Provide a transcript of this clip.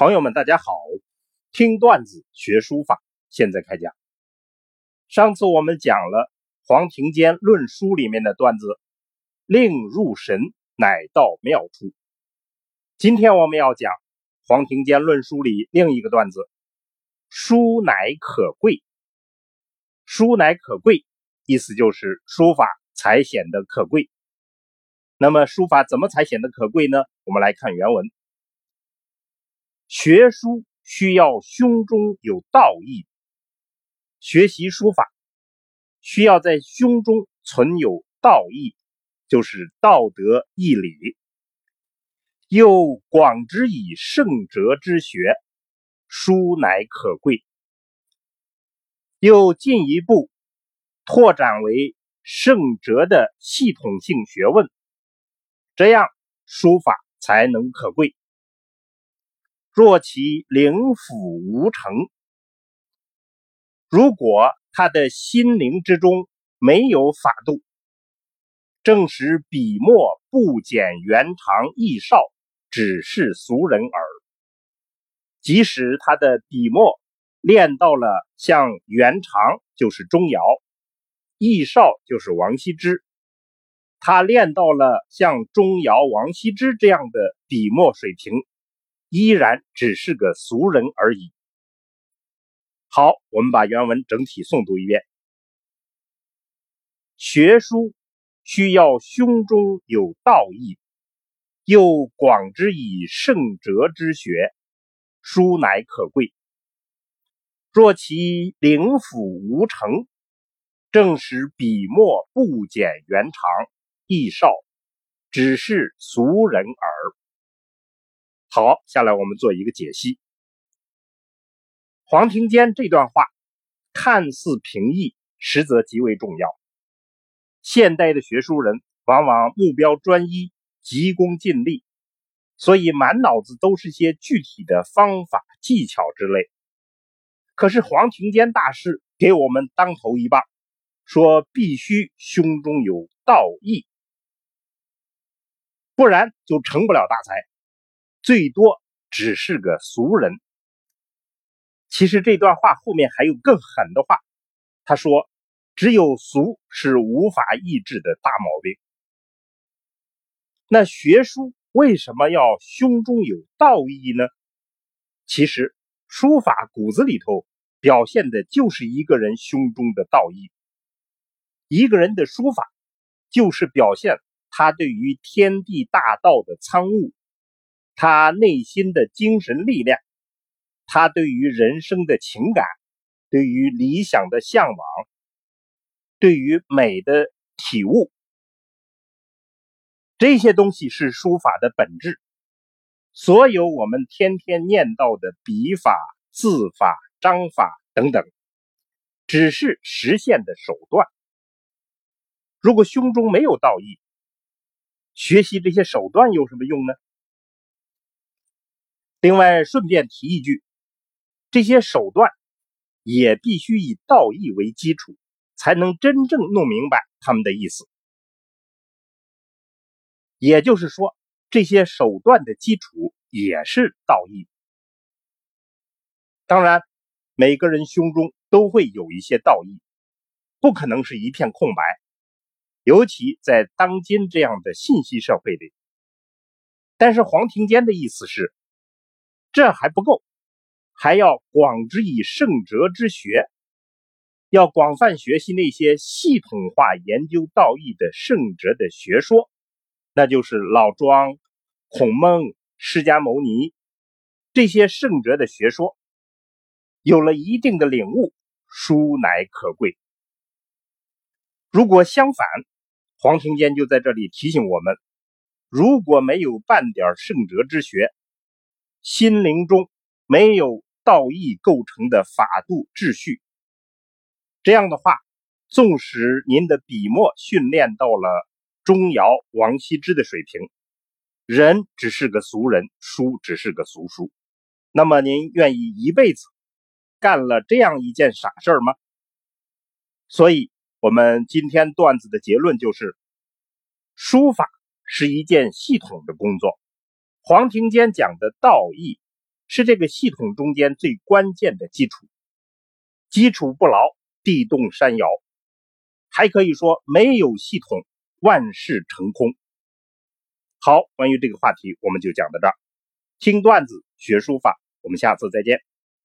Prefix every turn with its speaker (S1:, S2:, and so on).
S1: 朋友们，大家好！听段子学书法，现在开讲。上次我们讲了黄庭坚论书里面的段子，“令入神，乃到妙处”。今天我们要讲黄庭坚论书里另一个段子，“书乃可贵”。书乃可贵，意思就是书法才显得可贵。那么书法怎么才显得可贵呢？我们来看原文。学书需要胸中有道义，学习书法需要在胸中存有道义，就是道德义理。又广之以圣哲之学，书乃可贵。又进一步拓展为圣哲的系统性学问，这样书法才能可贵。若其灵府无成，如果他的心灵之中没有法度，正使笔墨不减元长易少，只是俗人耳。即使他的笔墨练到了像元长，就是钟繇；易少就是王羲之，他练到了像钟繇、王羲之这样的笔墨水平。依然只是个俗人而已。好，我们把原文整体诵读一遍。学书需要胸中有道义，又广之以圣哲之学，书乃可贵。若其灵府无成，正使笔墨不减圆长亦少，只是俗人耳。好，下来我们做一个解析。黄庭坚这段话看似平易，实则极为重要。现代的学书人往往目标专一，急功近利，所以满脑子都是些具体的方法技巧之类。可是黄庭坚大师给我们当头一棒，说必须胸中有道义，不然就成不了大才。最多只是个俗人。其实这段话后面还有更狠的话，他说：“只有俗是无法抑制的大毛病。”那学书为什么要胸中有道义呢？其实书法骨子里头表现的就是一个人胸中的道义。一个人的书法，就是表现他对于天地大道的参悟。他内心的精神力量，他对于人生的情感，对于理想的向往，对于美的体悟，这些东西是书法的本质。所有我们天天念到的笔法、字法、章法等等，只是实现的手段。如果胸中没有道义，学习这些手段有什么用呢？另外，顺便提一句，这些手段也必须以道义为基础，才能真正弄明白他们的意思。也就是说，这些手段的基础也是道义。当然，每个人胸中都会有一些道义，不可能是一片空白，尤其在当今这样的信息社会里。但是黄庭坚的意思是。这还不够，还要广之以圣哲之学，要广泛学习那些系统化研究道义的圣哲的学说，那就是老庄、孔孟、释迦牟尼这些圣哲的学说。有了一定的领悟，殊乃可贵。如果相反，黄庭坚就在这里提醒我们：如果没有半点圣哲之学，心灵中没有道义构成的法度秩序，这样的话，纵使您的笔墨训练到了钟繇、王羲之的水平，人只是个俗人，书只是个俗书，那么您愿意一辈子干了这样一件傻事吗？所以，我们今天段子的结论就是：书法是一件系统的工作。黄庭坚讲的道义，是这个系统中间最关键的基础。基础不牢，地动山摇。还可以说，没有系统，万事成空。好，关于这个话题，我们就讲到这儿。听段子学书法，我们下次再见。